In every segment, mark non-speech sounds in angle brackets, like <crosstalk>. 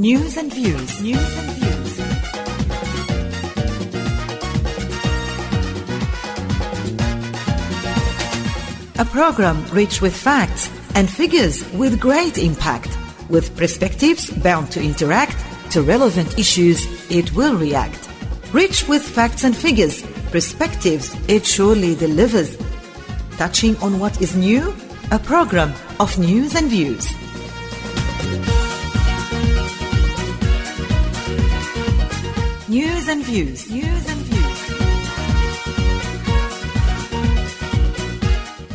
News and views. News and views. A program rich with facts and figures with great impact, with perspectives bound to interact to relevant issues it will react. Rich with facts and figures, perspectives it surely delivers. Touching on what is new, a program of news and views. News and views. News and views.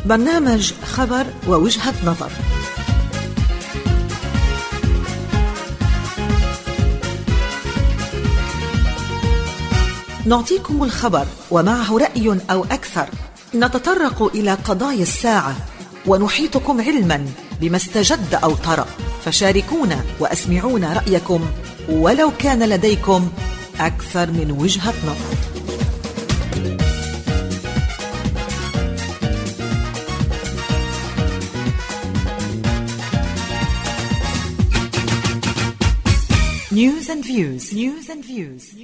برنامج خبر ووجهة نظر. نعطيكم الخبر ومعه رأي أو أكثر. نتطرق إلى قضايا الساعة ونحيطكم علما بما استجد أو طرأ. فشاركونا وأسمعونا رأيكم ولو كان لديكم أكثر من وجهة نظر. News and views. News and views.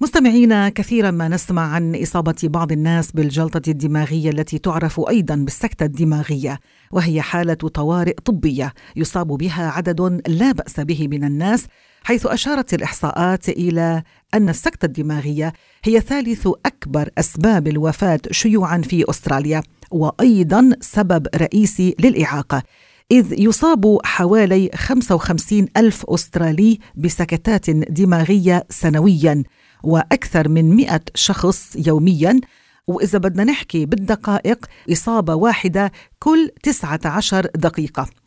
مستمعينا كثيرا ما نسمع عن إصابة بعض الناس بالجلطة الدماغية التي تعرف أيضا بالسكتة الدماغية وهي حالة طوارئ طبية يصاب بها عدد لا بأس به من الناس حيث أشارت الإحصاءات إلى أن السكتة الدماغية هي ثالث أكبر أسباب الوفاة شيوعا في أستراليا وأيضا سبب رئيسي للإعاقة إذ يصاب حوالي 55 ألف أسترالي بسكتات دماغية سنوياً وأكثر من 100 شخص يومياً. وإذا بدنا نحكي بالدقائق إصابة واحدة كل 19 دقيقة.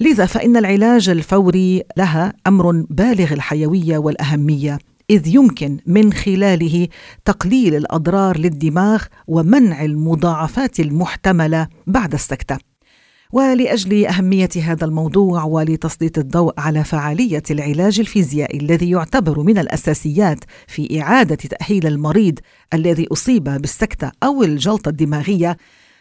لذا فإن العلاج الفوري لها أمر بالغ الحيوية والأهمية إذ يمكن من خلاله تقليل الأضرار للدماغ ومنع المضاعفات المحتملة بعد السكتة. ولأجل أهمية هذا الموضوع ولتسليط الضوء على فعالية العلاج الفيزيائي الذي يعتبر من الأساسيات في إعادة تأهيل المريض الذي أصيب بالسكتة أو الجلطة الدماغية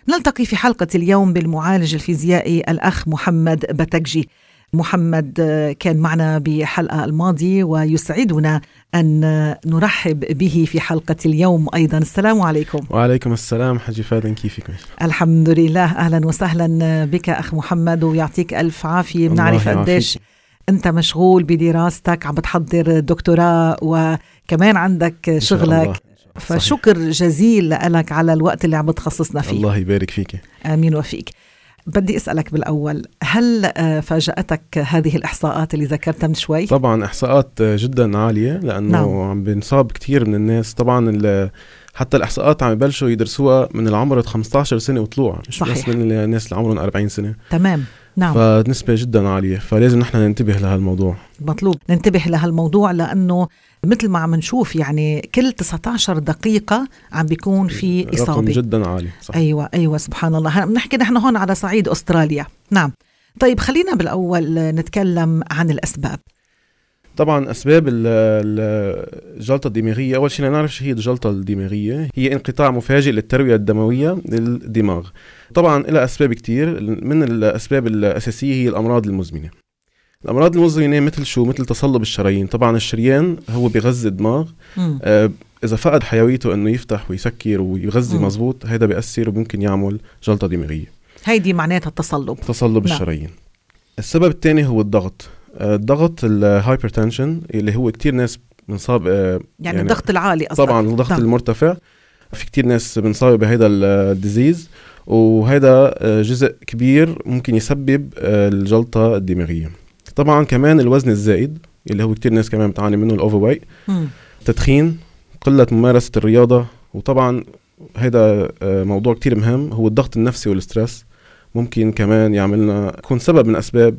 نلتقي في حلقة اليوم بالمعالج الفيزيائي الأخ محمد بتكجي محمد كان معنا بحلقة الماضية ويسعدنا أن نرحب به في حلقة اليوم أيضا. السلام عليكم. وعليكم السلام. حجي فادن كيفك؟ الحمد لله. أهلا وسهلا بك أخ محمد ويعطيك ألف عافية. بنعرف قديش أنت مشغول بدراستك عم بتحضر دكتوراه وكمان عندك شغلك. فشكر جزيل لك على الوقت اللي عم بتخصصنا فيه. الله يبارك فيك. آمين وفيك. بدي أسألك بالأول هل فاجأتك هذه الإحصاءات اللي ذكرتها من شوي؟ طبعا إحصاءات جدا عالية لأنه نعم. عم بنصاب كثير من الناس. طبعا حتى الإحصاءات عم يبلشوا يدرسوها من العمر 15 سنة وطلوع مش صحيح. بس من الناس اللي عمرهم 40 سنة. تمام. نعم. فنسبة جدا عالية فلازم نحن ننتبه لهالموضوع. مطلوب. ننتبه لهالموضوع لأنه مثل ما عم نشوف يعني كل 19 دقيقة عم بيكون في إصابة. رقم جدا عالي صح. أيوة أيوة سبحان الله. بنحكي نحن هون على صعيد أستراليا. نعم. طيب خلينا بالأول نتكلم عن الأسباب. طبعا أسباب الجلطه الدماغية أول شيء نعرف شو هي الجلطة الدماغية. هي انقطاع مفاجئ للتروية الدموية للدماغ. طبعا لها أسباب كثير من الأسباب الأساسية هي الأمراض المزمنة. الأمراض المزمنة مثل شو؟ مثل تصلب الشرايين. طبعا الشريان هو بيغذي الدماغ. آه إذا فقد حيويته إنه يفتح ويسكر ويغذي مزبوط هذا بيأثر وممكن يعمل جلطة دماغية. هيدي معناتها التصلب. تصلب لا. الشرايين. السبب الثاني هو الضغط. الضغط الهايبرتنشن اللي هو كتير ناس بنصاب يعني, يعني الضغط العالي أصدق. طبعا الضغط نعم. المرتفع. في كتير ناس بنصاب بهذا ال disease وهذا جزء كبير ممكن يسبب الجلطة الدماغية. طبعا كمان الوزن الزائد اللي هو كتير ناس كمان بتعاني منه ال overweight تدخين قلة ممارسة الرياضة وطبعا هذا موضوع كتير مهم هو الضغط النفسي وال stress. ممكن كمان يعملنا يكون سبب من أسباب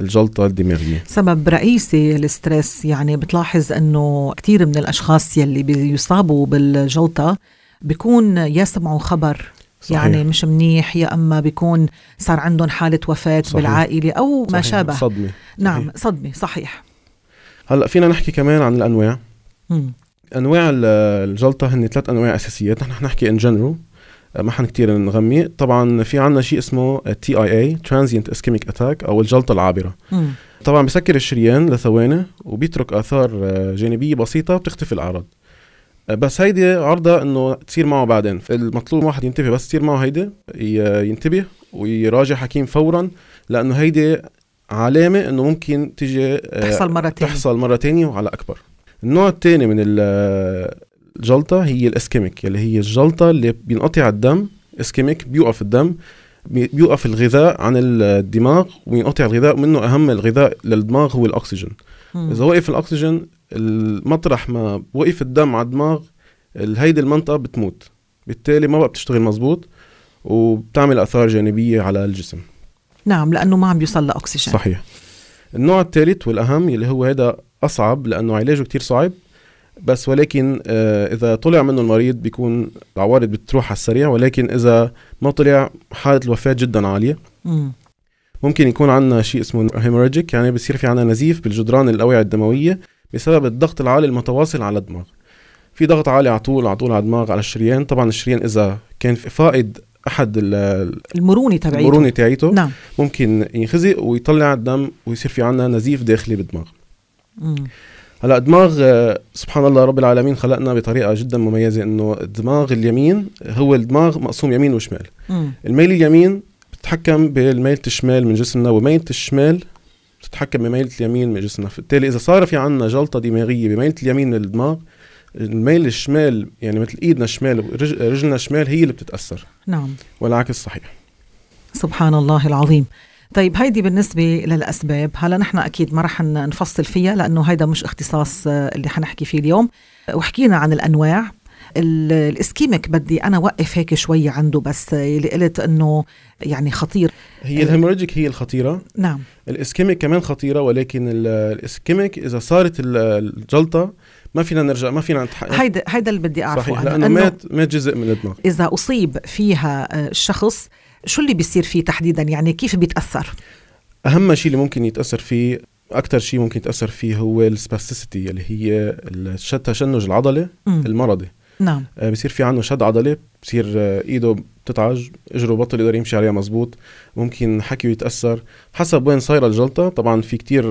الجلطة الدماغية سبب رئيسي ال stress يعني بتلاحظ إنه كثير من الأشخاص يلي بيصابوا بالجلطة بيكون يسمعوا خبر صحيح. يعني مش منيح يا أما بيكون صار عندهم حالة وفاة صحيح. بالعائلة أو ما صحيح. شابه صدمة نعم صحيح. صدمة صحيح هلأ فينا نحكي كمان عن الأنواع مم. أنواع الجلطة هن ثلاث أنواع أساسيات نحن نحكي in general ما حن كتير نغمق. طبعا في عنا شيء اسمه TIA transient ischemic attack أو الجلطة العابرة. مم. طبعا بسكر الشريان لثواني وبيترك آثار آه، جانبية بسيطة بتختفي الأعراض. آه، بس هيدي عرضة إنه تصير معه بعدين. المطلوب واحد ينتبه بس تصير معه هيدي ينتبه ويراجع حكيم فورا لأنه هيدي علامة إنه ممكن تيجي آه، تحصل مرة تانية. تحصل مرة تانية وعلى أكبر. النوع الثاني من ال- الجلطة هي ال ischemic اللي هي الجلطة اللي بينقطع الدم ischemic بيوقف الدم بي- بيوقف الغذاء عن الدماغ وينقطع الغذاء منه أهم الغذاء للدماغ هو الأكسجين. مم. إذا وقف الأكسجين المطرح ما وقف الدم على الدماغ ال- هيدي المنطقة بتموت. بالتالي ما بقى بتشتغل مزبوط وبتعمل آثار جانبية على الجسم. نعم لأنه ما عم بيوصل لأكسجين. صحيح. النوع الثالث والأهم اللي هو هذا أصعب لأنه علاجه كتير صعب. بس ولكن آه إذا طلع منه المريض بيكون العوارض بتروح على السريع ولكن إذا ما طلع حالة الوفاة جدا عالية. مم. ممكن يكون عندنا شيء اسمه هيموريجيك يعني بصير في عندنا نزيف بالجدران الأوعية الدموية بسبب الضغط العالي المتواصل على الدماغ. في ضغط عالي على طول على طول على الدماغ على الشريان. طبعا الشريان إذا كان فائد أحد ال- المرونة تبعيته. المرونة تاعيته نعم. ممكن ينخزق ويطلع الدم ويصير في عنا نزيف داخلي بالدماغ. مم. هلا الدماغ آه، سبحان الله رب العالمين خلقنا بطريقة جدا مميزة إنه الدماغ اليمين هو الدماغ مقسوم يمين وشمال. مم. الميل اليمين بتتحكم بالميلة الشمال من جسمنا وميلة الشمال بتتحكم بميلة اليمين من جسمنا. بالتالي إذا صار في عنا جلطة دماغية بميلة اليمين من الدماغ الميل الشمال يعني مثل إيدنا الشمال ورجلنا الشمال هي اللي بتتأثر. نعم. والعكس صحيح. سبحان الله العظيم. طيب هيدي بالنسبة للأسباب. هلا نحن أكيد ما رح نفصل فيها لأنه هيدا مش اختصاص آه، اللي حنحكي فيه اليوم. وحكينا عن الأنواع. ال- ال ischemic بدي أنا وقف هيك شوية عنده بس آه، اللي قلت أنه يعني خطير. هي ال hemorrhagic هي الخطيرة. نعم. ال ischemic كمان خطيرة ولكن ال- ال ischemic إذا صارت ال- الجلطة ما فينا نرجع ما فينا نتحقق هيدا هيدا اللي بدي أعرفه. صحيح لأنه مات مات جزء من الدماغ. إذا أصيب فيها آه، الشخص شو اللي بيصير فيه تحديدا؟ يعني كيف بيتأثر؟ أهم شيء اللي ممكن يتأثر فيه أكثر شيء ممكن يتأثر فيه هو ال spasticity اللي هي الشد تشنج العضلة مم. المرضي. نعم. آه، بصير في عنه شد عضلي بصير آه، إيده بتتعج اجره بطل يقدر يمشي عليها مزبوط ممكن حكيه يتاثر حسب وين صايرة الجلطة طبعا في كتير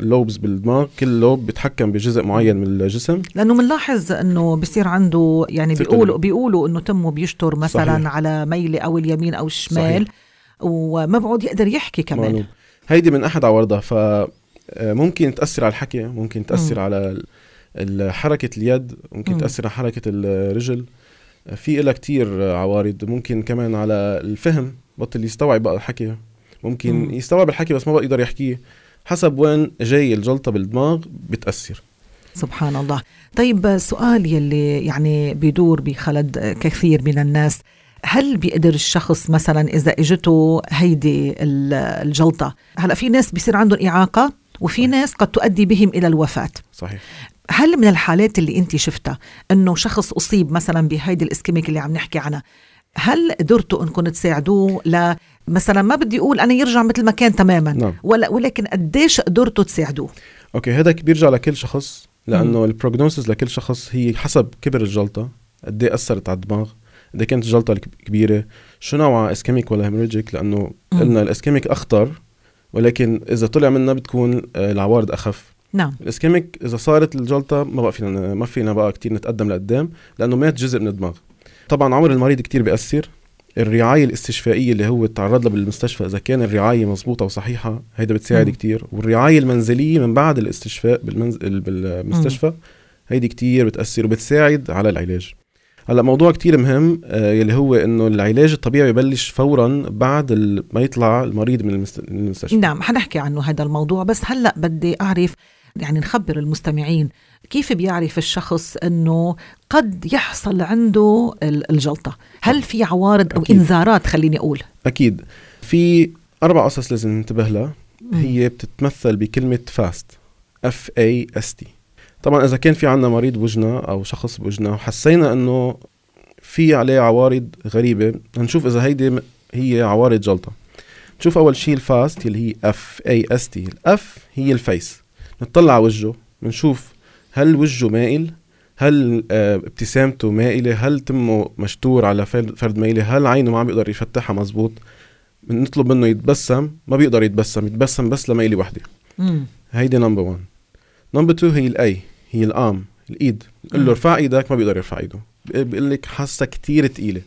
لوبز بالدماغ كل لوب بيتحكم بجزء معين من الجسم لأنه بنلاحظ إنه بصير عنده يعني بيقولوا. بيقولوا إنه تمه بيشتر مثلا صحيح. على ميلة أو اليمين أو الشمال صحيح. وما بعود يقدر يحكي كمان معلوم. هيدي من أحد عوارضها ف آه، ممكن تأثر على الحكي ممكن تأثر مم. على حركة اليد ممكن مم. تأثر على حركة الرجل آه، في لها كتير عوارض. ممكن كمان على الفهم بطل يستوعب بقى الحكي. ممكن مم. يستوعب الحكي بس ما بقى يقدر يحكيه. حسب وين جاي الجلطة بالدماغ بتأثر. سبحان الله. طيب سؤال يلي يعني بيدور بخلد كثير من الناس. هل بيقدر الشخص مثلا إذا إجته هيدي ال- الجلطة؟ هلأ في ناس بيصير عندهم إعاقة وفي صحيح. ناس قد تؤدي بهم إلى الوفاة. صحيح. هل من الحالات اللي انت شفتها انه شخص اصيب مثلا بهيدي ال ischemic اللي عم نحكي عنها هل قدرتوا انكم تساعدوه ل مثلا ما بدي أقول أنا يرجع مثل ما كان تماما نعم. ولا ولكن قديش قدرتوا تساعدوه okay هذا بيرجع لكل شخص لأنه ال prognosis لكل شخص هي حسب كبر الجلطة قد إيه أثرت على الدماغ قد إيه كانت الجلطة الك- كبيرة شو نوعها ischemic ولا hemorrhagic لأنه. قلنا ال ischemic أخطر ولكن إذا طلع منها بتكون آه، العوارض أخف نعم. الإسكيميك إذا صارت الجلطة ما بقى فينا ما فينا بقى كتير نتقدم لقدام لأنه مات جزء من الدماغ. طبعا عمر المريض كتير بيأثر. الرعاية الاستشفائية اللي هو تعرض لها بالمستشفى إذا كان الرعاية مظبوطة وصحيحة هيدا بتساعد مم. كتير. والرعاية المنزلية من بعد الاستشفاء بالمنزل بالمستشفى هيدي كتير بتأثر وبتساعد على العلاج. هلأ موضوع كتير مهم آه يلي هو إنه العلاج الطبيعي يبلش فورا بعد ما يطلع المريض من المستشفى. نعم حنحكي عنه هذا الموضوع بس هلأ بدي أعرف يعني نخبر المستمعين كيف بيعرف الشخص إنه قد يحصل عنده ال- الجلطة؟ هل في عوارض أو أكيد. إنذارات خليني أقول؟ أكيد. في أربع قصص لازم ننتبه لها. هي بتتمثل بكلمة FAST F A S T طبعا إذا كان في عنا مريض بوجهنا أو شخص بوجهنا وحسينا إنه في عليه عوارض غريبة نشوف إذا هيدي هي عوارض جلطة. نشوف أول شيء ال FAST اللي هي F A S T ال F هي ال face. نطلع على وجهه بنشوف هل وجهه مائل؟ هل آه، ابتسامته مائلة؟ هل تمه مشتور على فرد مائلة؟ هل عينه ما عم بيقدر يفتحها مزبوط؟ بنطلب منه يتبسم ما بيقدر يتبسم يتبسم بس لميله وحدة. مم. هيدي number 1 number 2 هي ال A هي ال arm الإيد. مم. له ارفع إيدك ما بيقدر يرفع إيده. بيقول لك حاسة كتير ثقيله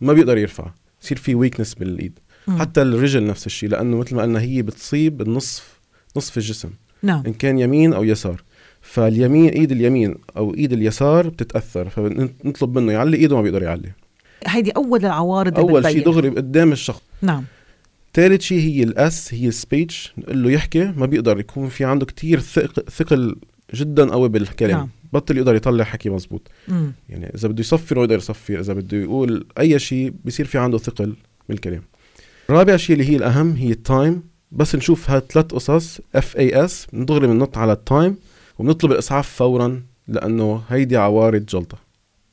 ما بيقدر يرفع. يصير في weakness بالإيد. مم. حتى الرجل نفس الشيء لأنه مثل ما قلنا هي بتصيب النصف نصف الجسم. نعم إن كان يمين أو يسار فاليمين إيد اليمين أو إيد اليسار بتتأثر فنطلب منه يعلي إيده ما بيقدر يعلي هيدي أول العوارض أول شيء. دغري قدام الشخص نعم ثالث شيء هي ال S هي ال speech نقول له يحكي ما بيقدر يكون في عنده كتير ثق- ثقل جدا قوي بالكلام نعم. نعم. بطل يقدر يطلع حكي مزبوط مم. يعني إذا بده يصفر هو يقدر يصفر إذا بده يقول أي شيء بصير في عنده ثقل بالكلام رابع شيء اللي هي الأهم هي ال time بس نشوف هالثلاث قصص F A S بندغري بننط على ال time وبنطلب الإسعاف فورا لأنه هيدي عوارض جلطة.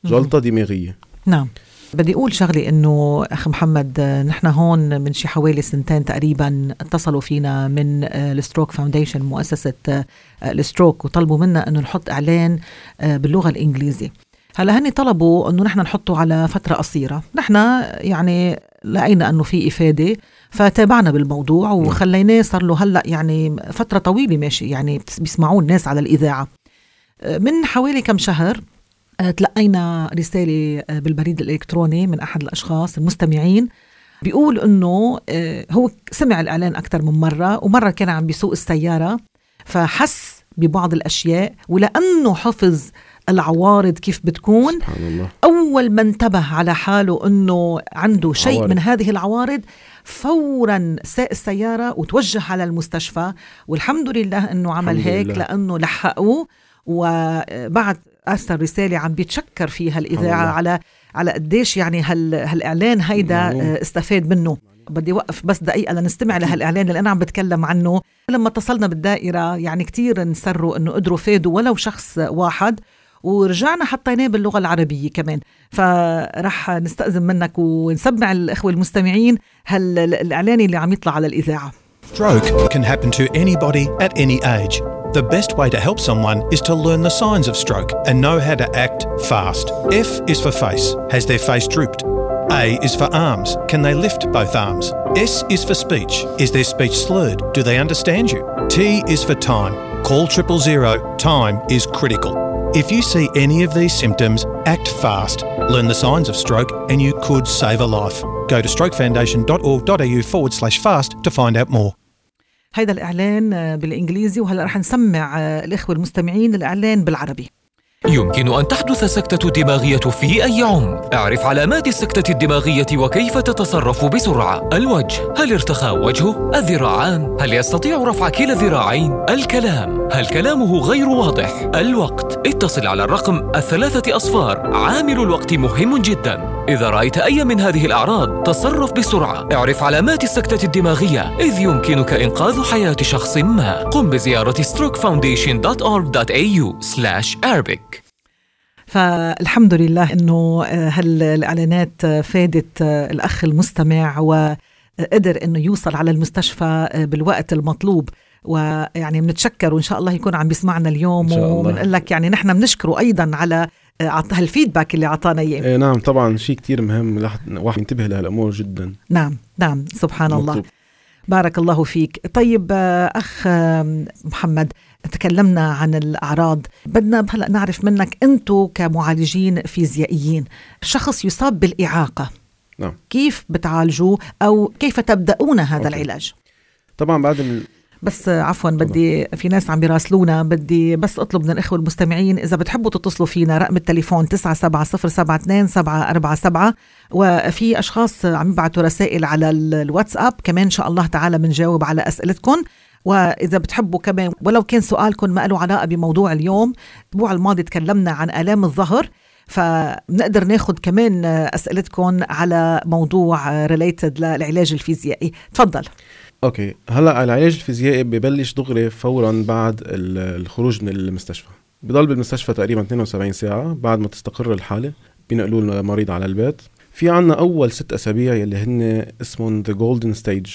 جلطة دماغية. نعم. بدي أقول شغلي إنه أخ محمد نحن هون من شي حوالي سنتين تقريبا اتصلوا فينا من آه، ال Stroke Foundation مؤسسة آه، الستروك وطلبوا منا إنه نحط إعلان آه، باللغة الانجليزيه هلا هني طلبوا إنه نحن نحطه على فترة قصيرة. نحن يعني لقينا إنه في إفادة فتابعنا بالموضوع وخليناه صار له هلأ يعني فترة طويلة ماشي يعني بيسمعوه الناس على الإذاعة. آه، من حوالي كم شهر آه، تلقينا رسالة آه، بالبريد الإلكتروني من أحد الأشخاص المستمعين بيقول آه، هو سمع الإعلان أكثر من مرة ومرة كان عم بيسوق السيارة فحس ببعض الأشياء ولأنه حفظ العوارض كيف بتكون سبحان الله أول ما انتبه على حاله أنه عنده شيء عوارض. من هذه العوارض فورا ساق السيارة وتوجه على المستشفى والحمد لله أنه عمل هيك لله. لأنه لحقوه وبعد أرسل رسالة عم بيتشكر فيها الإذاعة الله. على على قديش يعني هال هالإعلان هيدا. آه، استفاد منه بدي وقف بس دقيقة لنستمع لهالإعلان اللي أنا عم بتكلم عنه لما اتصلنا بالدائرة يعني كتير انسروا أنه قدروا فادوا ولو شخص واحد ورجعنا حطيناه باللغة العربية كمان فرح نستأذن منك ونسمع الإخوة المستمعين هالإعلان اللي عم يطلع على الإذاعة Stroke can happen to anybody at any age. The best way to help someone is to learn the signs of stroke and know how to act fast. F is for face. Has their face drooped? A is for arms. Can they lift both arms? S is for speech. Is their speech slurred? Do they understand you? T is for time. Call triple zero. Time is critical. If you see any of these symptoms, act fast. Learn the signs of stroke and you could save a life. Go to strokefoundation.org.au forward slash fast to find out more. هيدا الإعلان آه، بالإنجليزي وهلأ رح نسمع آه، الإخوة المستمعين الإعلان بالعربي يمكن أن تحدث سكتة دماغية في أي عمر. اعرف علامات السكتة الدماغية وكيف تتصرف بسرعة. الوجه، هل ارتخى وجهه؟ الذراعان، هل يستطيع رفع كلا الذراعين؟ الكلام، هل كلامه غير واضح؟ الوقت، اتصل على الرقم الثلاثة أصفار. عامل الوقت مهم جدا. إذا رأيت أي من هذه الأعراض، تصرف بسرعة. اعرف علامات السكتة الدماغية، إذ يمكنك إنقاذ حياة شخص ما. قم بزيارة strokefoundation.org.au/arabic. فالحمد لله إنه آه، هالإعلانات آه، فادت آه، الأخ المستمع وقدر إنه يوصل على المستشفى بالوقت المطلوب. ويعني بنتشكر وإن شاء الله يكون عم بيسمعنا اليوم. الله. وبنقول لك يعني نحن بنشكره أيضا على هالفيدباك اللي اعطانا إياه. إيه نعم طبعا شيء كتير مهم الواحد واحد ينتبه لهالامور جدا. نعم نعم سبحان الله. مطلوب. بارك الله فيك. طيب آه، محمد تكلمنا عن الأعراض. بدنا هلأ نعرف منك أنتم كمعالجين فيزيائيين شخص يصاب بالإعاقة. نعم. كيف بتعالجوه؟ أو كيف تبدأون هذا أوكي. العلاج؟ طبعا بعد ال... بس عفوا بدي في ناس عم بيراسلونا بدي بس أطلب من الإخوة المستمعين إذا بتحبوا تتصلوا فينا رقم التليفون 97072 وفي أشخاص عم يبعثوا رسائل على ال- الواتساب كمان إن شاء الله تعالى بنجاوب على اسئلتكم وإذا بتحبوا كمان ولو كان سؤالكم ما له علاقة بموضوع اليوم الأسبوع الماضي تكلمنا عن آلام الظهر فبنقدر ناخذ كمان أسئلتكم على موضوع related للعلاج الفيزيائي. تفضل. okay. هلأ العلاج الفيزيائي ببلش دغري فورا بعد ال- الخروج من المستشفى. بضل بالمستشفى تقريبا 72 ساعة بعد ما تستقر الحالة بينقلوا المريض على البيت. في عنا أول ست أسابيع يلي هن اسمهم the golden stage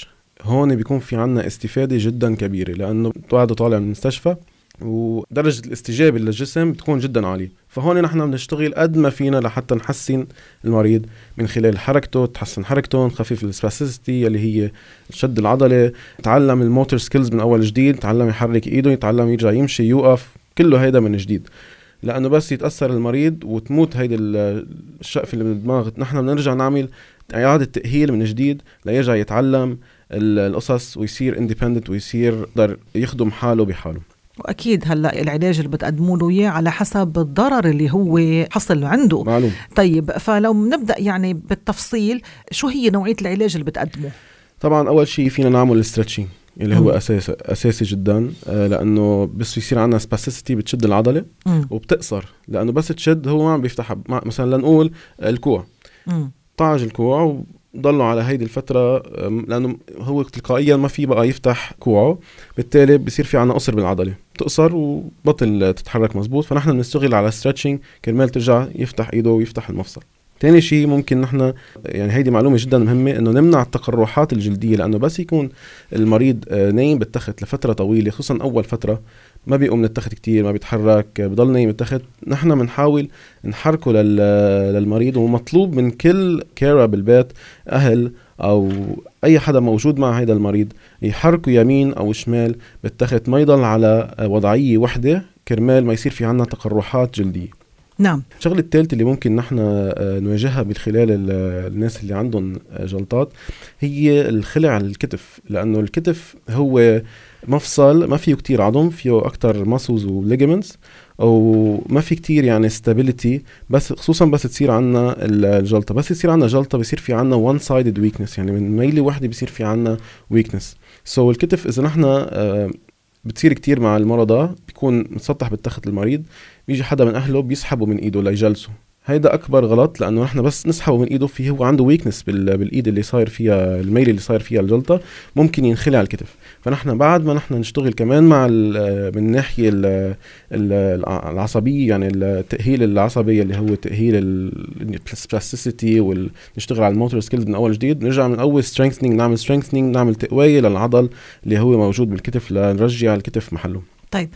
هون بيكون في عنا استفادة جدا كبيرة لأنه بعده طالع من المستشفى ودرجة الاستجابة للجسم بتكون جدا عالية. فهون نحن بنشتغل قد ما فينا لحتى نحسن المريض من خلال حركته تحسن حركته نخفف ال spasticity اللي هي شد العضلة تعلم ال motor skills من أول جديد تعلم يحرك إيده يتعلم يرجع يمشي يوقف كله هيدا من جديد. لأنه بس يتأثر المريض وتموت هيدي الشقفة اللي بالدماغ نحن بنرجع نعمل إعادة تأهيل من جديد ليرجع يتعلم القصص ويصير independent ويصير يقدر يخدم حاله بحاله. وأكيد هلا العلاج اللي بتقدموا له إياه على حسب الضرر اللي هو حصل عنده. معلوم. طيب فلو بنبدا يعني بالتفصيل شو هي نوعية العلاج اللي بتقدمه؟ طبعا أول شيء فينا نعمل ال stretching اللي هو اساسي أساسي جدا آه، لأنه بس يصير عندنا spasticity بتشد العضلة مم. وبتقصر لأنه بس تشد هو ما عم بيفتح مثلا لنقول الكوع. مم. طاج الكوع وضلوا على هيدي الفترة لأنه هو تلقائيا ما في بقى يفتح كوعه. بالتالي بصير في عنا قصر بالعضلة. تقصر وبطل تتحرك مزبوط فنحن بنشتغل على ستريتشنج كرمال ترجع يفتح إيده ويفتح المفصل. تاني شيء ممكن نحن يعني هيدي معلومة جدا مهمة إنه نمنع التقرحات الجلدية لأنه بس يكون المريض آه، نايم بالتخت لفترة طويلة خصوصا أول فترة. ما بيقوم من التخت كتير ما بيتحرك بضل نايم بالتخت نحن بنحاول نحركه لل- للمريض ومطلوب من كل كيرا بالبيت أهل أو أي حدا موجود مع هيدا المريض يحركوا يمين أو شمال بالتخت. ما يضل على وضعية وحدة كرمال ما يصير في عنا تقرحات جلدية. نعم. الشغلة الثالثه اللي ممكن نحن آه، نواجهها من خلال ال- الناس اللي عندهم جلطات هي الخلع الكتف. لأنه الكتف هو مفصل ما فيه كتير عظم فيه أكتر muscles و ligaments أو ما في كتير يعني stability بس خصوصا بس تصير عنا الجلطة. بس يصير عنا جلطة بصير في عنا one sided weakness يعني من ميله واحدة بصير في عنا weakness so الكتف إذا نحن آه، بتصير كتير مع المرضى بيكون متسطح بالتخت المريض بيجي حدا من أهله بيسحبه من إيده ليجلسه. هيدا أكبر غلط لأنه نحن بس نسحبه من إيده في هو عنده weakness بالإيد اللي صاير فيها الميل اللي صاير فيها الجلطة ممكن ينخلع الكتف. فنحن بعد ما نحن نشتغل كمان مع ال- من الناحيه ال- ال- العصبية يعني التاهيل العصبي اللي هو تأهيل ال plasticity ونشتغل على ال motor skills من أول جديد نرجع من أول strengthening نعمل strengthening نعمل تقوية للعضل اللي هو موجود بالكتف لنرجع الكتف محله. طيب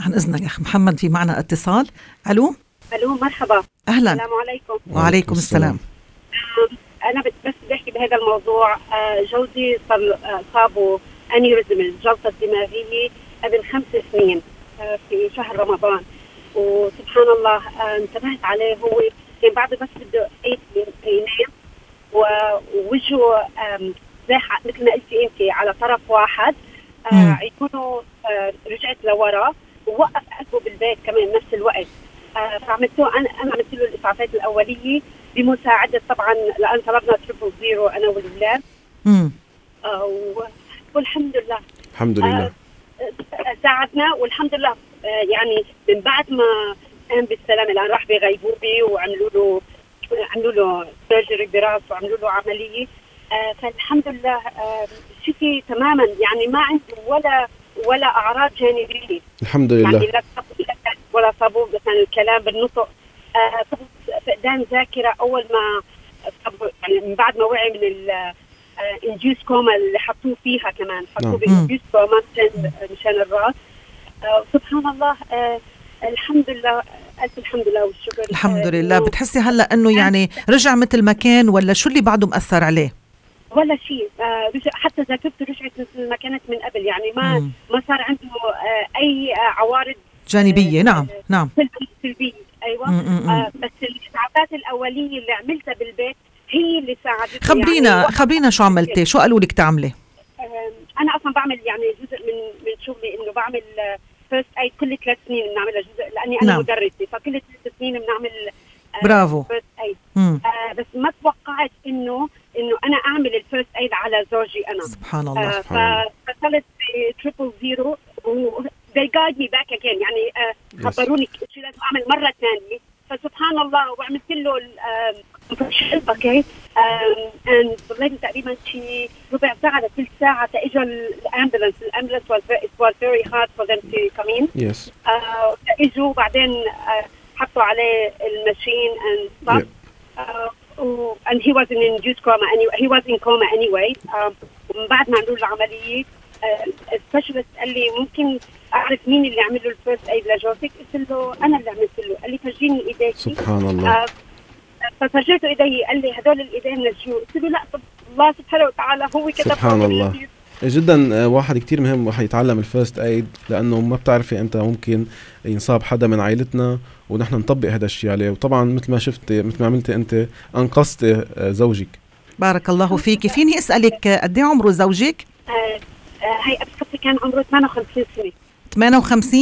عن إذنك أخ محمد في معنا اتصال. ألو؟ ألو مرحبا. أهلا. السلام عليكم. وعليكم السلام. أنا بت- بس بحكي بهذا الموضوع. آه، جوزي صار آه، صابه انيوريزم الجلطة الدماغية قبل خمس سنين آه، في شهر رمضان. وسبحان الله آه، انتبهت عليه هو. كان بعده بس بده ينام ووجهه زي ح- مثل ما قلتي أنت على طرف واحد. آه،. عيونه رجعت لورا. ووقف قلبه بالبيت كمان نفس الوقت. فعملت له أنا أنا عملت له الإسعافات الأولية بمساعدة طبعا لأن طلبنا triple zero أنا والأولاد. مم. آه، و- والحمد لله. الحمد لله. آه، ساعدنا والحمد لله. آه، يعني من بعد ما قام بالسلامه لأن راح بغيبوبه وعملوا له عملوا له surgery برأسه وعملوا له عملية. آه، فالحمد لله آه، شفي تماما. يعني ما عنده ولا ولا أعراض جانبية. الحمد يعني لله لا صابوا ولا صابوا مثلا الكلام بالنطق. آه، فقدان ذاكرة أول ما يعني من بعد ما وعي من ال induced coma اللي حطوه فيها كمان. حطوه نعم. بال induced coma مشان الرأس. آه، سبحان الله آه، الحمد لله ألف الحمد لله والشكر. الحمد آه، لله. بتحسي هلأ إنه يعني رجع مثل ما كان ولا شو اللي بعده مأثر عليه؟ ولا شيء. آه، حتى ذاكرته رجعت مثل ما كانت من قبل. يعني ما مم. ما صار عنده آه، أي آه، عوارض جانبية. نعم. نعم. سلبية سلبية. أيوه. مم، مم، مم. آه بس الاسعافات الأولية اللي عملتها بالبيت هي اللي ساعدتني خبرينا يعني خبرينا شو عملتي شو قالوا لك تعملي آه أنا أصلا بعمل يعني جزء من من شغلي إنه بعمل فيرست ايد كل ثلاث سنين بنعملها جزء لأني أنا نعم. مدرسة فكل ثلاث سنين بنعمل برافو first aid. آه بس ما توقعت انه إنه أنا أعمل ال first aid على زوجي أنا سبحان الله آه، سبحان الله. فاتصلت ب triple zero و they guide me back again يعني آه،. خبروني شو لازم أعمل مرة ثانية فسبحان الله وعملت له okay and ضليت تقريبا شي ربع ساعة لثلث ساعة تاجوا ال ambulance. ال ambulance was very, very hard for them to come in. yes آه، اجوا بعدين آه، حطوا عليه ال machine and stuff. آه، and he was in induced coma anyway he was in coma anyway. آه، ومن بعد ما عملوا له العملية ال specialist قال لي ممكن أعرف مين اللي عمل له ال first aid لجوزك قلت له أنا اللي عملت له قال لي فرجيني ايديك. سبحان الله. آه، ففرجيته إيدي قال لي هدول الإيدين لل show قلت له لا طب الله سبحانه وتعالى هو كتب سبحان الله. جدا آه، واحد كتير مهم واحد يتعلم ال first aid لأنه ما بتعرفي إمتى ممكن ينصاب حدا من عائلتنا ونحن نطبق هذا الشيء عليه. وطبعا مثل ما شفتي مثل ما عملتي أنت انقذتي آه، زوجك. بارك الله فيك. فيني أسألك قد إيه عمره زوجك؟ آه، آه، هي ابي صبحي كان عمره 58 سنة. 58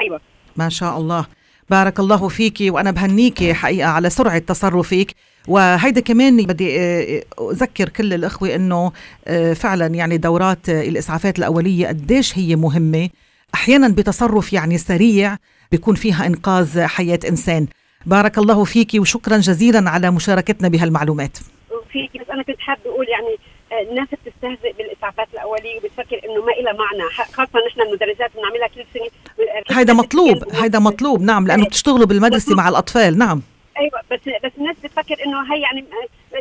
أيوه. ما شاء الله. بارك الله فيكي وأنا بهنيكي حقيقة على سرعة تصرفك. وهيدا كمان بدي آه، أذكر كل الأخوة إنه آه، فعلا يعني دورات آه، الإسعافات الأولية قديش هي مهمة. أحيانا بتصرف يعني سريع بيكون فيها إنقاذ حياة إنسان. بارك الله فيكي وشكرا جزيلا على مشاركتنا بهالمعلومات. وفي بس أنا كنت حابة أقول يعني آه، الناس بتستهزئ بالإسعافات الأولية وبتفكر إنه ما لها معنى. خاصة نحن المدرسات بنعملها كل سنة. هيدا مطلوب هيدا مطلوب نعم لأنه بتشتغلوا بالمدرسة مع الأطفال نعم. أيوه بس بس الناس بتفكر إنه هي يعني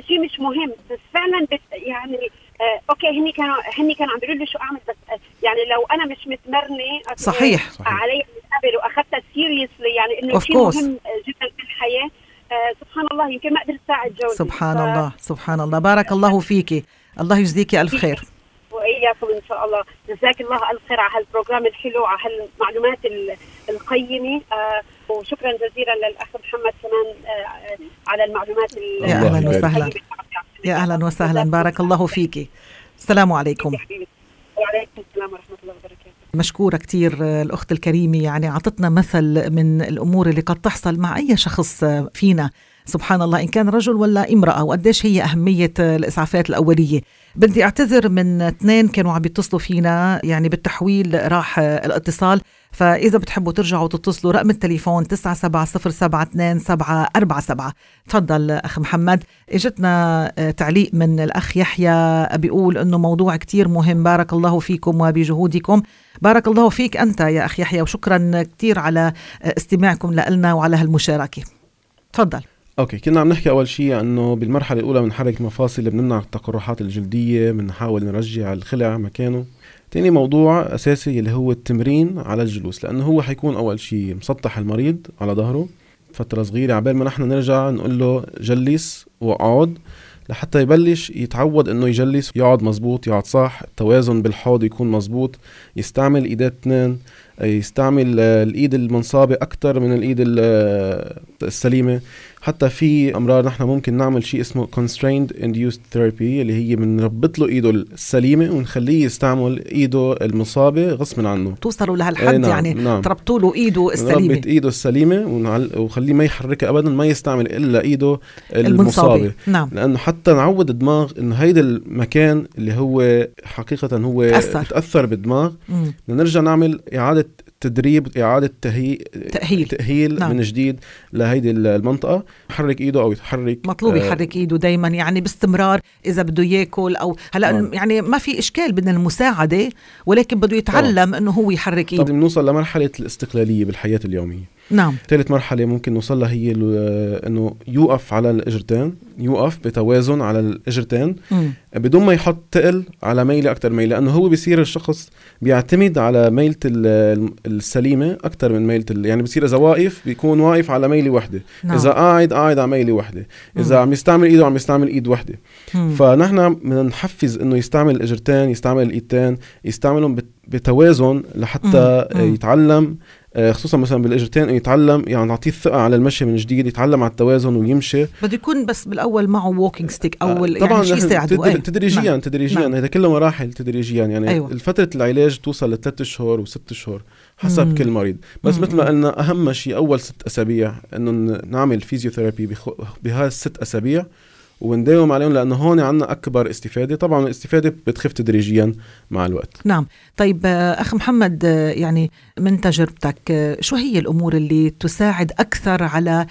شيء مش مهم. بس فعلا بت يعني آه okay هني كانوا هني كانوا عم بيقولوا لي شو أعمل بس آه يعني لو أنا مش متمرنة صحيح. صحيح. عليه من قبل وأخذتها seriously يعني إنه شيء. مهم جدا في الحياة. آه سبحان الله يمكن ما قدرت ساعد جوزي. سبحان ف- الله سبحان الله. بارك الله فيكي الله يجزيكي ألف خير. وإياكم إن شاء الله. جزاك الله ألف خير على هال program الحلو على هالمعلومات ال- القيمة. آه وشكرا جزيلا للأخ محمد كمان آه على المعلومات ال- يا أهلا. وسهلا. يا أهلا وسهلا. بارك الله فيكي السلام عليكم. وعليكم السلام ورحمة الله وبركاته. مشكورة كتير آه، الأخت الكريمة. يعني عطتنا مثل من الأمور اللي قد تحصل مع أي شخص فينا. سبحان الله إن كان رجل ولا امرأة وقديش هي أهمية الإسعافات الأولية. بدي أعتذر من اثنين كانوا عم بيتصلوا فينا يعني بالتحويل راح الاتصال. فإذا بتحبوا ترجعوا تتصلوا رقم التليفون 97072747 تفضل أخ محمد. إجتنا آه، تعليق من الأخ يحيى بيقول أنه موضوع كتير مهم. بارك الله فيكم وبجهودكم. بارك الله فيك أنت يا أخ يحيى وشكرا كتير على آه، استماعكم لنا وعلى هالمشاركة. تفضل. أوكي كنا عم نحكي أول شيء إنه بالمرحلة الأولى بنحرك المفاصل بنمنع التقرحات الجلدية بنحاول نرجع الخلع مكانه. تاني موضوع أساسي اللي هو التمرين على الجلوس لأنه هو حيكون أول شيء مسطح المريض على ظهره. فترة صغيرة عبال ما نحن نرجع نقول له جلس وأقعد لحتى يبلش يتعود إنه يجلس يقعد مزبوط يقعد صح التوازن بالحوض يكون مزبوط يستعمل ايدات اثنين يستعمل آه، الإيد المنصابة أكثر من الإيد ال- آه، السليمة. حتى في امراض نحن ممكن نعمل شيء اسمه constrained induced therapy اللي هي بنربط له إيده السليمة ونخليه يستعمل إيده المصابة غصبا عنه توصلوا لهالحد إيه نعم، يعني نعم. تربطوا له إيده السليمة نربط إيده السليمة. وخليه ما يحركها ابدا ما يستعمل إلا إيده المصابة نعم لأنه حتى نعود الدماغ إنه هيدا المكان اللي هو حقيقة هو تأثر. تأثر بالدماغ. بدنا نرجع نعمل إعادة تدريب إعادة تهيئ تأهيل. تأهيل نعم. نعم. من جديد لهيدي المنطقة يحرك إيده أو يتحرك مطلوب آه، يحرك إيده دايما يعني باستمرار إذا بده يأكل أو هلأ آه. يعني ما في إشكال بدنا المساعدة ولكن بده يتعلم إنه هو يحرك طب إيده. بنوصل لمرحلة الاستقلالية بالحياة اليومية. نعم ثالث مرحلة ممكن نوصل لها هي إنه يوقف على الإجرتين يوقف بتوازن على الإجرتين مم. بدون ما يحط تقل على ميلة أكثر ميلة لأنه هو بيصير الشخص بيعتمد على ميلة ال- السليمة أكثر من ميلة يعني بصير إذا واقف بيكون واقف على ميلة واحدة نعم. إذا قاعد قاعد على ميلة واحدة إذا مم. عم يستعمل إيده عم يستعمل إيد واحدة مم. فنحن بدنا نحفز إنه يستعمل الإجرتين يستعمل الإيدتين يستعملهم بت- بتوازن لحتى مم. مم. يتعلم خصوصا مثلا بالإجرتين إنه يتعلم يعني نعطيه الثقة على المشي من جديد يتعلم على التوازن ويمشي بده يكون بس بالأول معه walking stick أو آه، يعني شيء يساعده تدر- أي. تدريجيا نعم. تدريجيا نعم. هذا كله مراحل تدريجيا يعني أيوة. فترة العلاج توصل لثلاث شهور وست شهور حسب مم. كل مريض بس مم. مثل ما قلنا أهم شيء أول ست أسابيع إنه نعمل physiotherapy بخ... بهاي الست أسابيع ونداوم عليهم لأنه هون عندنا أكبر استفادة. طبعا الاستفادة بتخف تدريجيا مع الوقت. نعم. طيب آه، أخ محمد آه، يعني من تجربتك آه، شو هي الأمور اللي تساعد أكثر على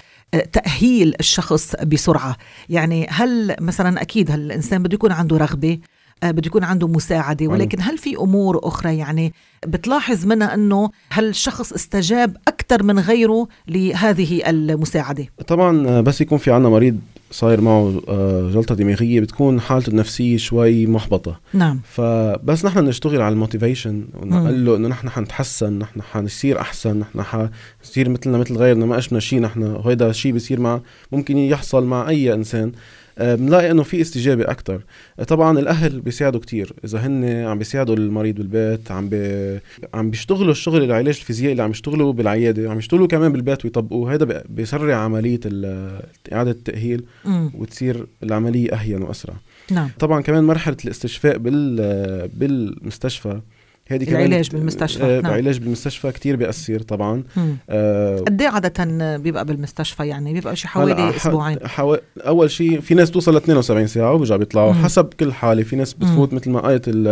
تأهيل الشخص بسرعة؟ يعني هل مثلا أكيد هل الإنسان بده يكون عنده رغبة آه، بده يكون عنده مساعدة ولكن هل في أمور أخرى؟ يعني بتلاحظ منها أنه هل الشخص استجاب أكثر من غيره لهذه المساعدة؟ طبعا بس يكون في عنا مريض صاير معه آه، جلطة دماغية بتكون حالته النفسية شوي محبطة. نعم. فبس نحن نشتغل على ال motivation ونقول له إنه نحن حنتحسن نحن حنصير أحسن نحن حنصير مثلنا مثل غيرنا ما ناقشنا شيء نحن وهذا الشيء بيصير مع ممكن يحصل مع أي إنسان. بنلاقي إنه في استجابة أكثر آه، طبعا الأهل بيساعدوا كتير. إذا هن عم بيساعدوا المريض بالبيت عم بي... عم بيشتغلوا الشغل العلاج الفيزيائي اللي عم يشتغلوا بالعيادة عم يشتغلوا كمان بالبيت ويطبقوه. هذا بيسرع عملية إعادة التأهيل وتصير العملية أهين وأسرع. نعم. طبعا كمان مرحلة الاستشفاء بال بالمستشفى هذه كمان العلاج بالمستشفى. آه نعم. العلاج بالمستشفى كتير بيأثر طبعا. آه قد إيه عادة بيبقى بالمستشفى يعني؟ بيبقى شي حوالي أسبوعين. حو... أول شيء في ناس توصل ل 72 ساعة وبيرجعوا بيطلعوا. حسب كل حالة في ناس بتفوت مثل ما قالت ال...